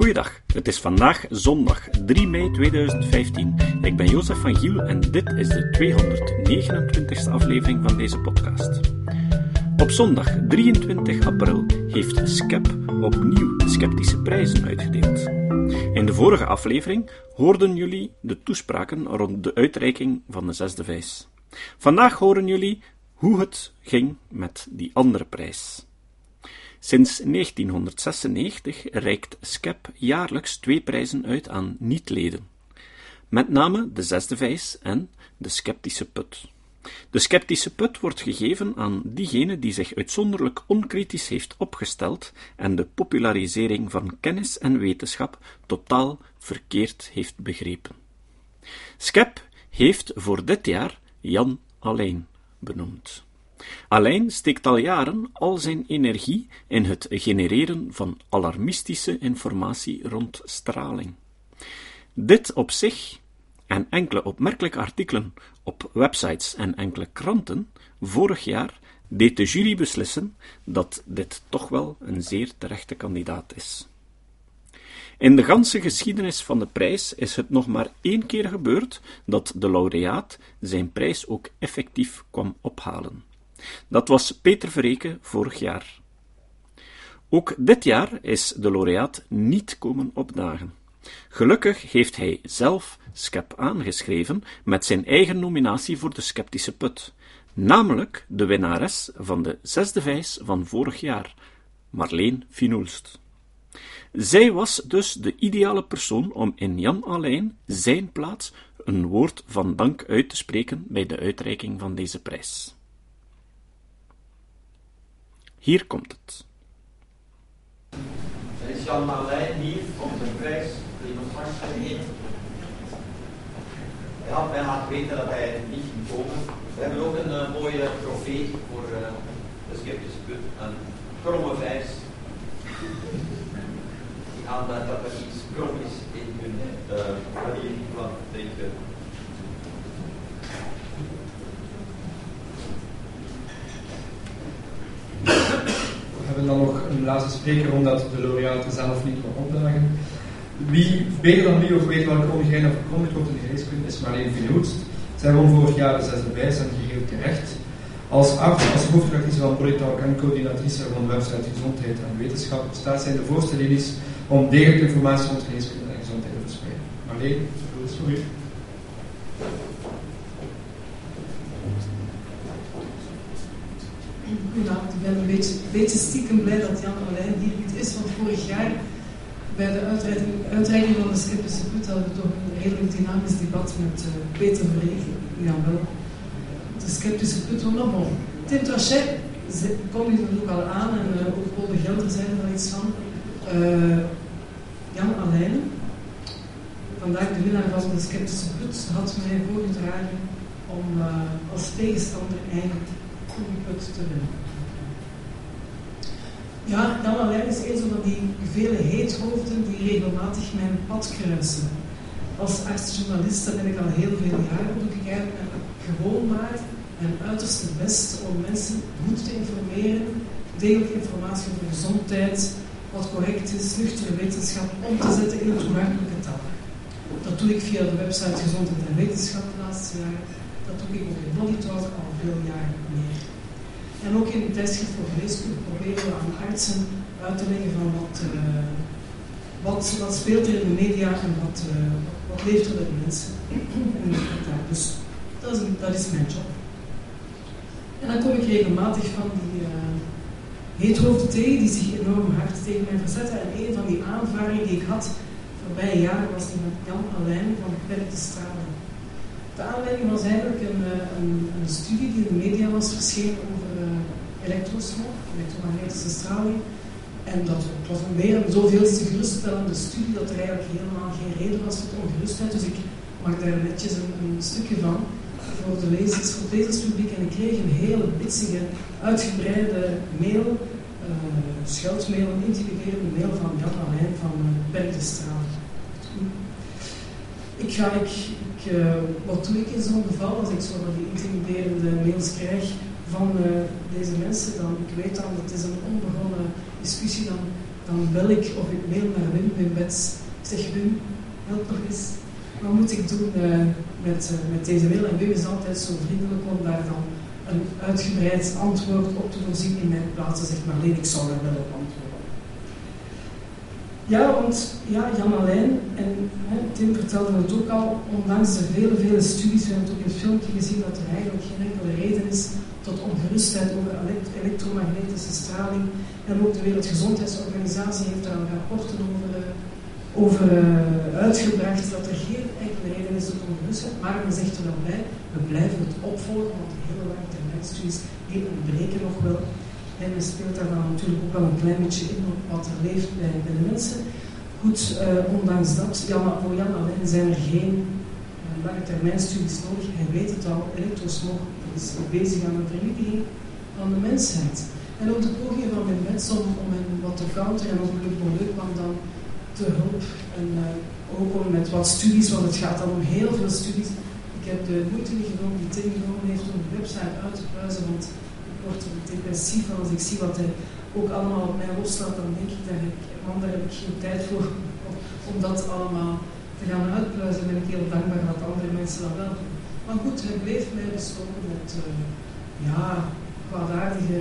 Goeiedag, het is vandaag zondag 3 mei 2015. Ik ben Jozef van Giel en dit is de 229ste aflevering van deze podcast. Op zondag 23 april heeft SCEP opnieuw sceptische prijzen uitgedeeld. In de vorige aflevering hoorden jullie de toespraken rond de uitreiking van de zesde vijs. Vandaag horen jullie hoe het ging met die andere prijs. Sinds 1996 reikt SCEP jaarlijks twee prijzen uit aan niet-leden. Met name de zesde vijs en de sceptische put. De sceptische put wordt gegeven aan diegene die zich uitzonderlijk onkritisch heeft opgesteld en de popularisering van kennis en wetenschap totaal verkeerd heeft begrepen. SCEP heeft voor dit jaar Jan Alleen benoemd. Alleen steekt al jaren al zijn energie in het genereren van alarmistische informatie rond straling. Dit op zich en enkele opmerkelijke artikelen op websites en enkele kranten vorig jaar deed de jury beslissen dat dit toch wel een zeer terechte kandidaat is. In de ganse geschiedenis van de prijs is het nog maar één keer gebeurd dat de laureaat zijn prijs ook effectief kwam ophalen. Dat was Peter Verreken vorig jaar. Ook dit jaar is de laureaat niet komen opdagen. Gelukkig heeft hij zelf Skep aangeschreven met zijn eigen nominatie voor de Sceptische Put, namelijk de winnares van de zesde vijs van vorig jaar, Marleen Finoelst. Zij was dus de ideale persoon om in Jan Alleen zijn plaats een woord van dank uit te spreken bij de uitreiking van deze prijs. Hier komt het. is Jan Marlijn hier om de prijs die ontvangst te nemen. Hij had mij laten weten dat hij niet ging komen. We hebben ook een uh, mooie trofee voor uh, de Sceptische Put, een kromme vijs. Die aanduidt dat er iets krom is in hun uh, manier van denken. hebben dan nog een laatste spreker, omdat de laureaten zelf niet kon opdagen. Wie beter dan wie of weet welke ongein of gekromd wordt in de geneeskunde is Marleen Vinoetst. Zij won vorig jaar de zesde prijs geheel terecht. Als arts, als hoofdredactrice van Projectalk en coördinatrice van de website Gezondheid en Wetenschap staat zij de voorste linies om degelijke informatie rond geneeskunde en gezondheid te verspreiden. Marleen, sorry. Ik ben een beetje, beetje stiekem blij dat Jan Marlijn hier niet is, want vorig jaar bij de uitreiking, van de Sceptische Put hadden we toch een redelijk dynamisch debat met uh, Peter Verregen. Ja, wel. De Sceptische Put, maar bon. Tim Trachet kondigde het ook al aan en uh, ook Paul de Gelder zei er iets van. Uh, Jan Alijnen, vandaag de winnaar van de Sceptische Put, had mij voorgedragen om als tegenstander eigenlijk put te winnen. Ja, Jan Alain is een van die vele heethoofden die regelmatig mijn pad kruisen. Als artsjournalist ben ik al heel veel jaren doe ik eigenlijk gewoon maar mijn uiterste best om mensen goed te informeren, degelijke informatie over gezondheid, wat correct is, nuchtere wetenschap, om te zetten in een toegankelijke taal. Dat doe ik via de website Gezondheid en Wetenschap de laatste jaren. Dat doe ik ook in Bodytalk al veel jaren meer. En ook in het tijdschrift voor geneeskunde proberen we aan artsen uit te leggen van wat, uh, wat, wat speelt er in de media en wat, uh, wat leeft er bij de mensen. dus dat is, dat is mijn job. En dan kom ik regelmatig van die uh, heethoofden tegen die zich enorm hard tegen mij verzetten. En een van die aanvaringen die ik had voorbije jaren was die met Jan Alijn van Beperkte Stralen. De aanleiding was eigenlijk een, een, een, studie die in de media was verschenen over uh, elektrosmog, elektromagnetische straling. En dat het was meer een zoveelste geruststellende studie dat er eigenlijk helemaal geen reden was tot ongerustheid. Dus ik maak daar netjes een, een stukje van voor de lezers, voor het lezerspubliek. En ik kreeg een hele bitsige, uitgebreide mail, uh, scheldmail, een intimiderende mail van Jan Alijn van Berg de Straal. Ik ga, ik, ik, uh, wat doe ik in zo'n geval als ik zo die intimiderende mails krijg van uh, deze mensen? Dan, ik weet dan, dat is een onbegonnen discussie, dan dan bel ik of ik mail naar Wim, Wim Bets. Ik zeg Wim, help nog eens. Wat moet ik doen uh, met, met deze mail? En Wim is altijd zo vriendelijk om daar dan een uitgebreid antwoord op te voorzien in mijn plaats. Zegt maar alleen, ik zou daar wel op antwoorden. Ja, want ja, Jan Alleen en Tim vertelde het ook al, ondanks de vele, vele studies, we hebben het ook in het filmpje gezien, dat er eigenlijk geen enkele reden is tot ongerustheid over elektromagnetische straling. En ook de Wereldgezondheidsorganisatie heeft daar rapporten over, uh, over uh, uitgebracht, dat er geen enkele reden is tot ongerustheid. Maar men zegt er dan bij, we blijven het opvolgen, want de hele lange termijn studies die ontbreken nog wel. En men speelt daar dan natuurlijk ook wel een klein beetje in op wat er leeft bij de mensen. Goed, uh, ondanks dat, Jan, voor Jan alleen zijn er geen lange termijn studies nodig. Hij weet het al, elektrosmog is bezig aan een vernietiging van de mensheid. En ook de pogingen van de mensen om, om hen wat te counteren en ook Luc Bonheur kwam dan te hulp. En uh, ook om met wat studies, want het gaat dan om heel veel studies. Ik heb de moeite niet genomen die Tim heeft om de website uit te pluizen, want ik word depressief als ik zie wat hij ook allemaal op mij loslaat. Dan denk ik, heb ik, man, daar heb ik geen tijd voor om, dat allemaal te gaan uitpluizen. Ben ik heel dankbaar dat andere mensen dat wel doen. Maar goed, hij bleef mij bestoken met uh, ja, kwaadaardige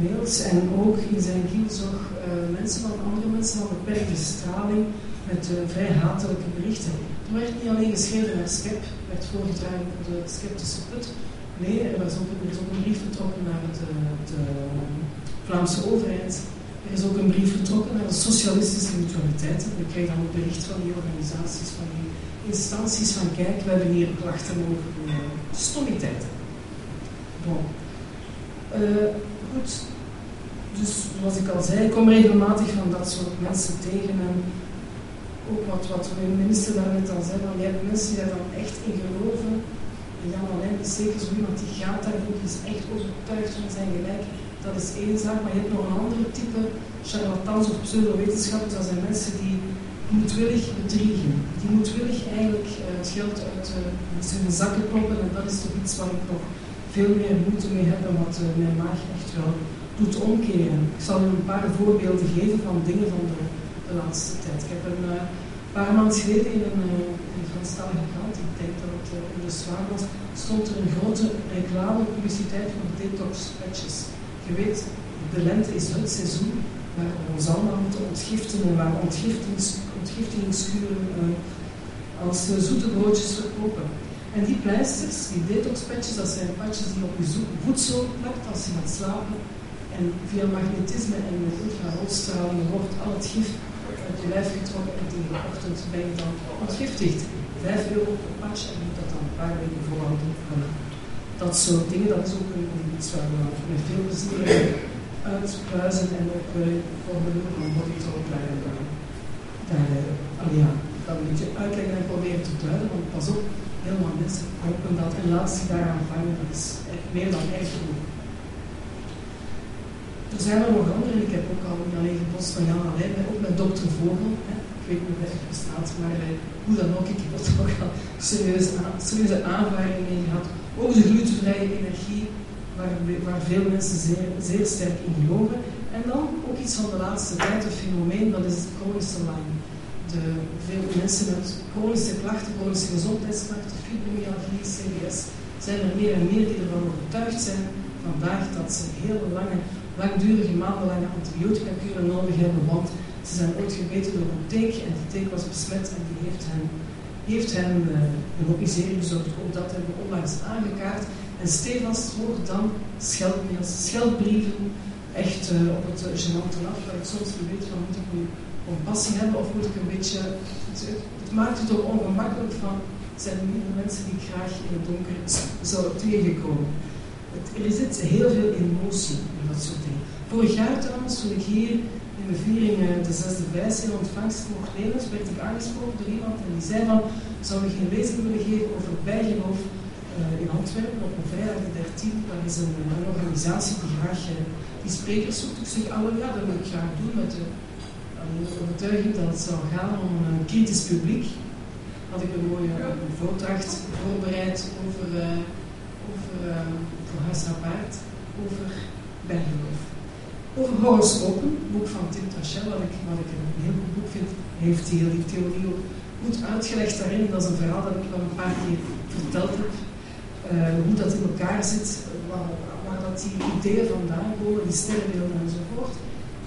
mails en ook in zijn kielzog uh, mensen van andere mensen van beperkte straling met uh, vrij hatelijke berichten. Er werd niet alleen geschreven naar Skep, werd voorgedragen door de sceptische put. Nee, er, was ook, een brief vertrokken naar de, de Vlaamse overheid. Er is ook een brief vertrokken naar de socialistische mutualiteiten. We krijgen dan ook bericht van die organisaties, van die instanties van kijk, we hebben hier klachten over stommiteiten. Bon. Uh, goed, dus zoals ik al zei, ik kom regelmatig van dat soort mensen tegen en ook wat, wat de minister daarnet al zei, van, ja, de mensen die daar dan echt in geloven, en Jan Alain is zeker zo iemand die gaat daarvoor, die is echt overtuigd van zijn gelijk. Dat is één zaak, maar je hebt nog een andere type charlatans of pseudo-wetenschappers, dat zijn mensen die moedwillig bedriegen. Die moedwillig eigenlijk uh, het geld uit uh, zijn zakken kloppen. En dat is toch iets waar ik nog veel meer moeite mee heb wat uh, mijn maag echt wel doet omkeren. Ik zal u een paar voorbeelden geven van dingen van de, laatste tijd. Ik heb een paar maanden geleden in een, een Franstalige krant, ik denk dat het in de zwaar was, stond er een grote reclamepubliciteit voor detox patches. Je weet, de lente is het seizoen waar we ons allemaal moeten ontgiften en waar ontgiftings, uh, als uh, zoete broodjes verkopen. En die pleisters, die detoxpatches, dat zijn patches die op je voedsel plakt als je gaat slapen. En via magnetisme en infraroodstraling wordt al het gif uit je lijf getrokken en tegen de ochtend ben je dan ontgiftigd. 5 euro per patch en moet dat dan een paar weken volhouden. Dat soort dingen, dat is ook een, iets waar we met veel plezier uitpluizen en ook uh, formulieren van body talk daar, uh, ja, dat een beetje uitleggen en proberen te duiden, want pas op, helemaal mensen kopen dat en laat zich daaraan vangen, dat is echt meer dan erg genoeg. Er zijn er nog andere, ik heb ook al niet alleen gebost van Jan Alleen, ook met dokter Vogel. Ik weet niet of hij bestaat, maar uh, hoe dan ook, ik heb er toch al serieuze, serieuze aanvaringen mee gehad over de glutenvrije energie, waar, waar veel mensen zeer, zeer sterk in geloven. En dan ook iets van de laatste tijd, een fenomeen, dat is het chronische Lyme. De, veel mensen met chronische klachten, chronische gezondheidsklachten, fibromyalgie, CVS, zijn er meer en meer die ervan overtuigd zijn vandaag dat ze heel lange, langdurige, maandenlange antibiotica kuren nodig hebben, want ze zijn ooit gebeten door een teek en die teek was besmet en die heeft hen, heeft hen uh, een obisering bezorgd. Ook dat hebben we onlangs aangekaart. En stevast wordt dan scheldmails, scheldbrieven, echt uh, op het uh, genante af, waar ik soms niet weet van moet ik nu compassie hebben of moet ik een beetje... Het, maakt het ook ongemakkelijk van, zijn er niet mensen die graag in het donker zou tegenkomen. Het, er zit heel veel emotie in dat soort dingen. Vorig jaar trouwens, toen ik hier de viering uh, de zesde wijs in ontvangst mocht werd ik aangesproken door iemand en die zei van, zou ik geen lezing willen geven over bijgeloof uh, in Antwerpen op een vrijdag de 13. Dat is een, een organisatie die graag uh, die sprekers zoekt. Ik zeg, oh ja, dat wil ik graag doen met de, overtuiging dat het zou gaan om een kritisch publiek. Had ik een mooie uh, voordracht voorbereid over, over voor Huis Paard, over bijgeloof. Over horoscopen, een boek van Tim Trachel, wat ik, ik een heel goed boek vind, heeft die, die theorie ook goed uitgelegd daarin. Dat is een verhaal dat ik al een paar keer verteld heb. Uh, hoe dat in elkaar zit, waar, waar, dat die ideeën vandaan komen, die sterrenbeelden enzovoort.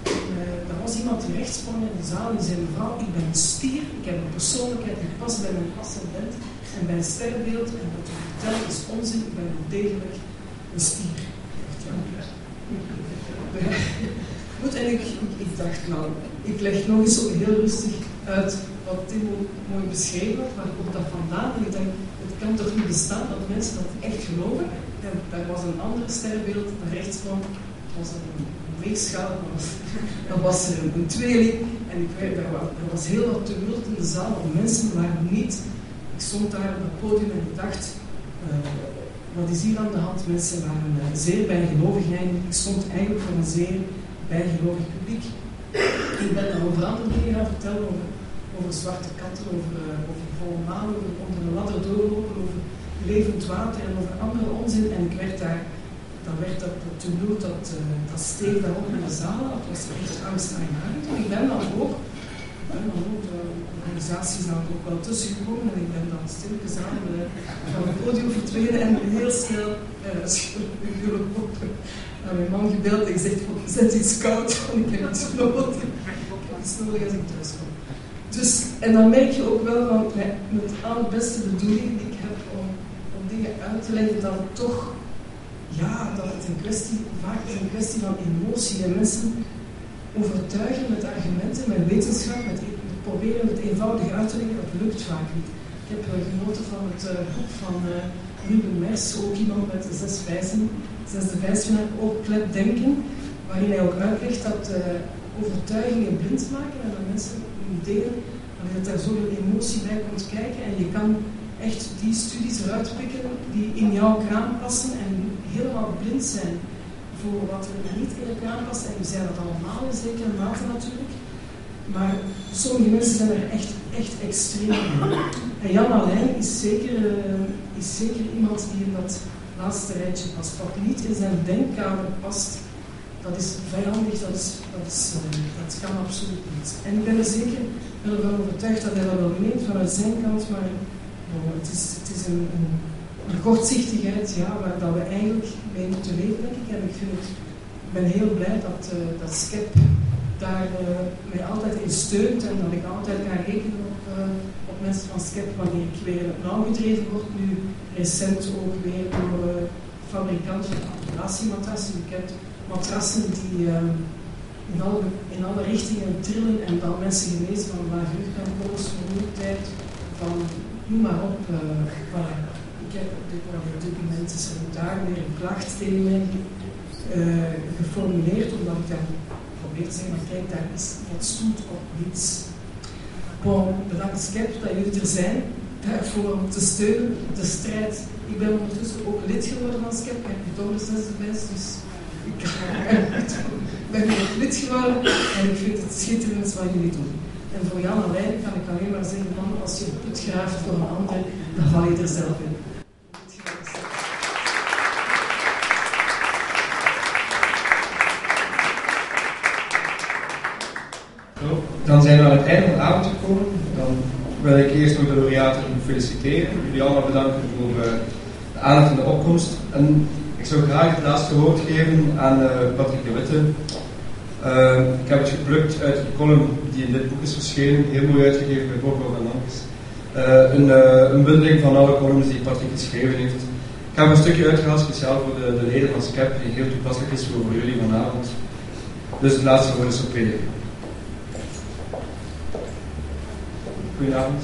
Uh, er was iemand die rechts sprong in de zaal en zei: Mevrouw, ik ben een stier, ik heb een persoonlijkheid die past bij mijn ascendent en bij sterrenbeeld. En wat u vertelt is onzin, ik ben degelijk een stier. Goed, en ik, dacht, nou, ik leg nog eens zo heel rustig uit wat Tim mooi beschreven had, waar komt dat vandaan? Ik dacht, het kan toch niet bestaan dat mensen dat echt geloven? En daar was een ander sterrenbeeld naar rechts van, het was een weegschaal, dan was een tweeling en ik weet, er, was, er was heel wat tumult in de zaal, want mensen waren niet, ik stond daar op het podium en ik dacht, uh, wat is hier aan de hand? Mensen waren uh, zeer bijgelovig ik stond eigenlijk voor een zeer bijgelovig publiek. Ik ben dan over andere dingen gaan vertellen, over, over zwarte katten, over, uh, over volle maan, over onder een ladder doorlopen, over levend water en over andere onzin. En ik werd daar, dan werd dat tumult, dat, uh, dat steeg daarop in de zaal, dat was echt angstaanjagend. En ik ben dan ook, organisatie is dan ook wel tussengekomen en ik ben dan stilletjes aan van het podium verdwenen en heel snel uh, aan mijn man gebeld en gezegd van zet iets koud, want ik heb iets nodig. Ik heb iets nodig als ik thuis kom. Dus, en dan merk je ook wel van, met, met al de beste bedoelingen die ik heb om, om dingen uit te leggen, dat het toch, ja, dat het een kwestie, vaak is een kwestie van emotie en mensen overtuigen met argumenten, met wetenschap, met, met proberen het eenvoudig uit te dat lukt vaak niet. Ik heb uh, genoten van het uh, boek van uh, Ruben Mers, ook iemand met de zes wijzen, zesde wijsvinger, ook klep denken, waarin hij ook uitlegt dat overtuigingen blind maken en dat mensen ideeën, dat daar zoveel emotie bij komt kijken en je kan echt die studies eruit pikken die in jouw kraan passen en helemaal blind zijn wat er niet in kraan past. En we zijn dat allemaal in zekere mate natuurlijk. Maar sommige mensen zijn er echt, echt extreem. En Jan Alain is zeker, uh, is zeker iemand die in dat laatste rijtje past. Wat niet in zijn denkkamer past, dat is vijandig, dat, is, dat, kan absoluut niet. En ik ben er zeker ben ervan overtuigd dat hij dat wel meent vanuit zijn kant, maar het is, het is een, een kortzichtigheid ja, waar dat we eigenlijk mee moeten leven, denk ik. En ik, het, ik ben heel blij dat, uh, dat SCEP daar uh, mij altijd in steunt en dat ik altijd kan rekenen op, uh, op mensen van SCEP wanneer ik weer nauw gedreven word. Nu recent ook weer door uh, fabrikanten van articulatiematrassen. Je kent matrassen die in, alle, in alle richtingen trillen en dan mensen genezen van waar rugpijnkoos, vermoeidheid, van noem maar op. Ik heb op dit, op dit moment is er daar weer een klacht tegen mij geformuleerd, omdat ik dan probeer te zeggen, maar kijk, daar is, het stoelt op niets. Bon, bedankt Skep dat jullie er zijn, daarvoor om te steunen, de strijd. Ik ben ondertussen ook lid geworden van Skep, ik heb zesde best, dus ik ben ook lid geworden en ik vind het schitterend wat jullie doen. En voor Jan alleen kan ik alleen maar zeggen, als je het graaft voor een ander, dan val je er zelf in. Dan zijn we aan het einde van de avond gekomen. Dan wil ik eerst nog de laureaten feliciteren. Jullie allemaal bedanken voor uh, de aandacht en de opkomst. En ik zou graag het laatste woord geven aan uh, Patrick de Witte. Uh, ik heb het geplukt uit de column die in dit boek is verschenen, heel mooi uitgegeven bij Borgo van Lankes. een, een bundeling van alle columns die Patrick geschreven heeft. Ik heb een stukje uitgehaald speciaal voor de, de leden van SCEP, die heel toepasselijk is voor, jullie vanavond. Dus het laatste woord is op PDF. Goedenavond.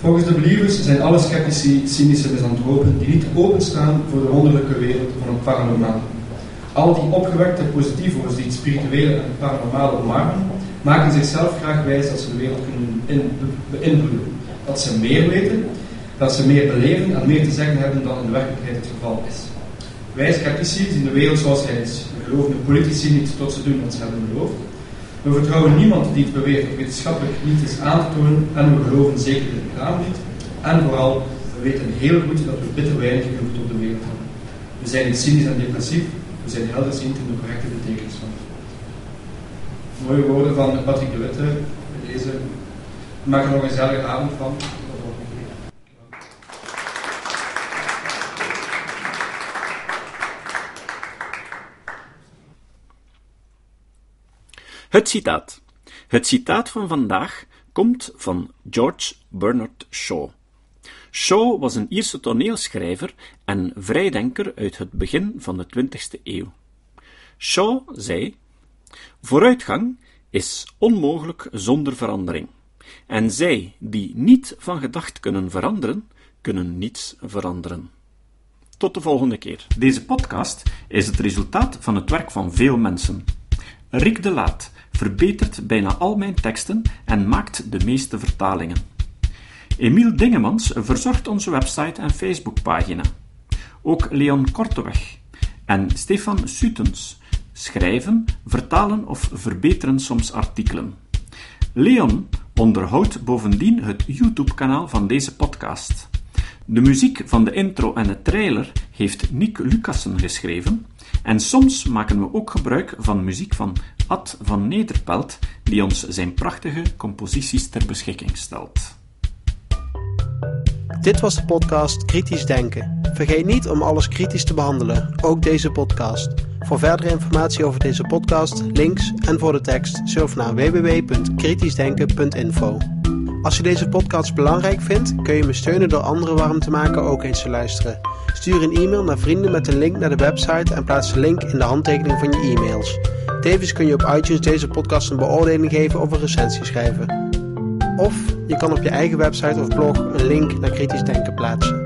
Volgens de believers zijn alle sceptici cynische misantropen die niet openstaan voor de wonderlijke wereld van het paranormaal. Al die opgewekte positivo's die het spirituele en paranormale omarmen, maken zichzelf graag wijs dat ze de wereld kunnen beïnvloeden. Dat ze meer weten, dat ze meer beleven en meer te zeggen hebben dan in werkelijkheid het geval is. Wij sceptici zien de wereld zoals hij is. We geloven de politici niet tot ze doen wat ze hebben beloofd. We vertrouwen niemand die het beweert of wetenschappelijk niet is aan te tonen en we geloven zeker de kraan niet. En vooral, we weten heel goed dat we bitter weinig invloed op de wereld hebben. We zijn niet cynisch en depressief, We zijn helderziend in de correcte betekenis van het. Mooie woorden van Patrick de Witte. We maken er nog een gezellige avond van. Tot volgende keer. Het citaat. Het citaat van vandaag komt van George Bernard Shaw. Shaw was een Ierse toneelschrijver en vrijdenker uit het begin van de 20e eeuw. Shaw zei: Vooruitgang is onmogelijk zonder verandering. En zij die niet van gedacht kunnen veranderen, kunnen niets veranderen. Tot de volgende keer. Deze podcast is het resultaat van het werk van veel mensen. Rick de Laat verbetert bijna al mijn teksten en maakt de meeste vertalingen. Emiel Dingemans verzorgt onze website en Facebookpagina. Ook Leon Korteweg en Stefan Sutens schrijven, vertalen of verbeteren soms artikelen. Leon onderhoudt bovendien het YouTube-kanaal van deze podcast. De muziek van de intro en de trailer heeft Nick Lucassen geschreven, en soms maken we ook gebruik van muziek van Ad van Nederpelt, die ons zijn prachtige composities ter beschikking stelt. Dit was de podcast Kritisch Denken. Vergeet niet om alles kritisch te behandelen, ook deze podcast. Voor verdere informatie over deze podcast, links en voor de tekst, surf naar www.kritischdenken.info. Als je deze podcast belangrijk vindt, kun je me steunen door anderen warm te maken ook eens te luisteren. Stuur een e-mail naar vrienden met een link naar de website en plaats de link in de handtekening van je e-mails. Tevens kun je op iTunes deze podcast een beoordeling geven of een recensie schrijven. Of je kan op je eigen website of blog een link naar kritisch denken plaatsen.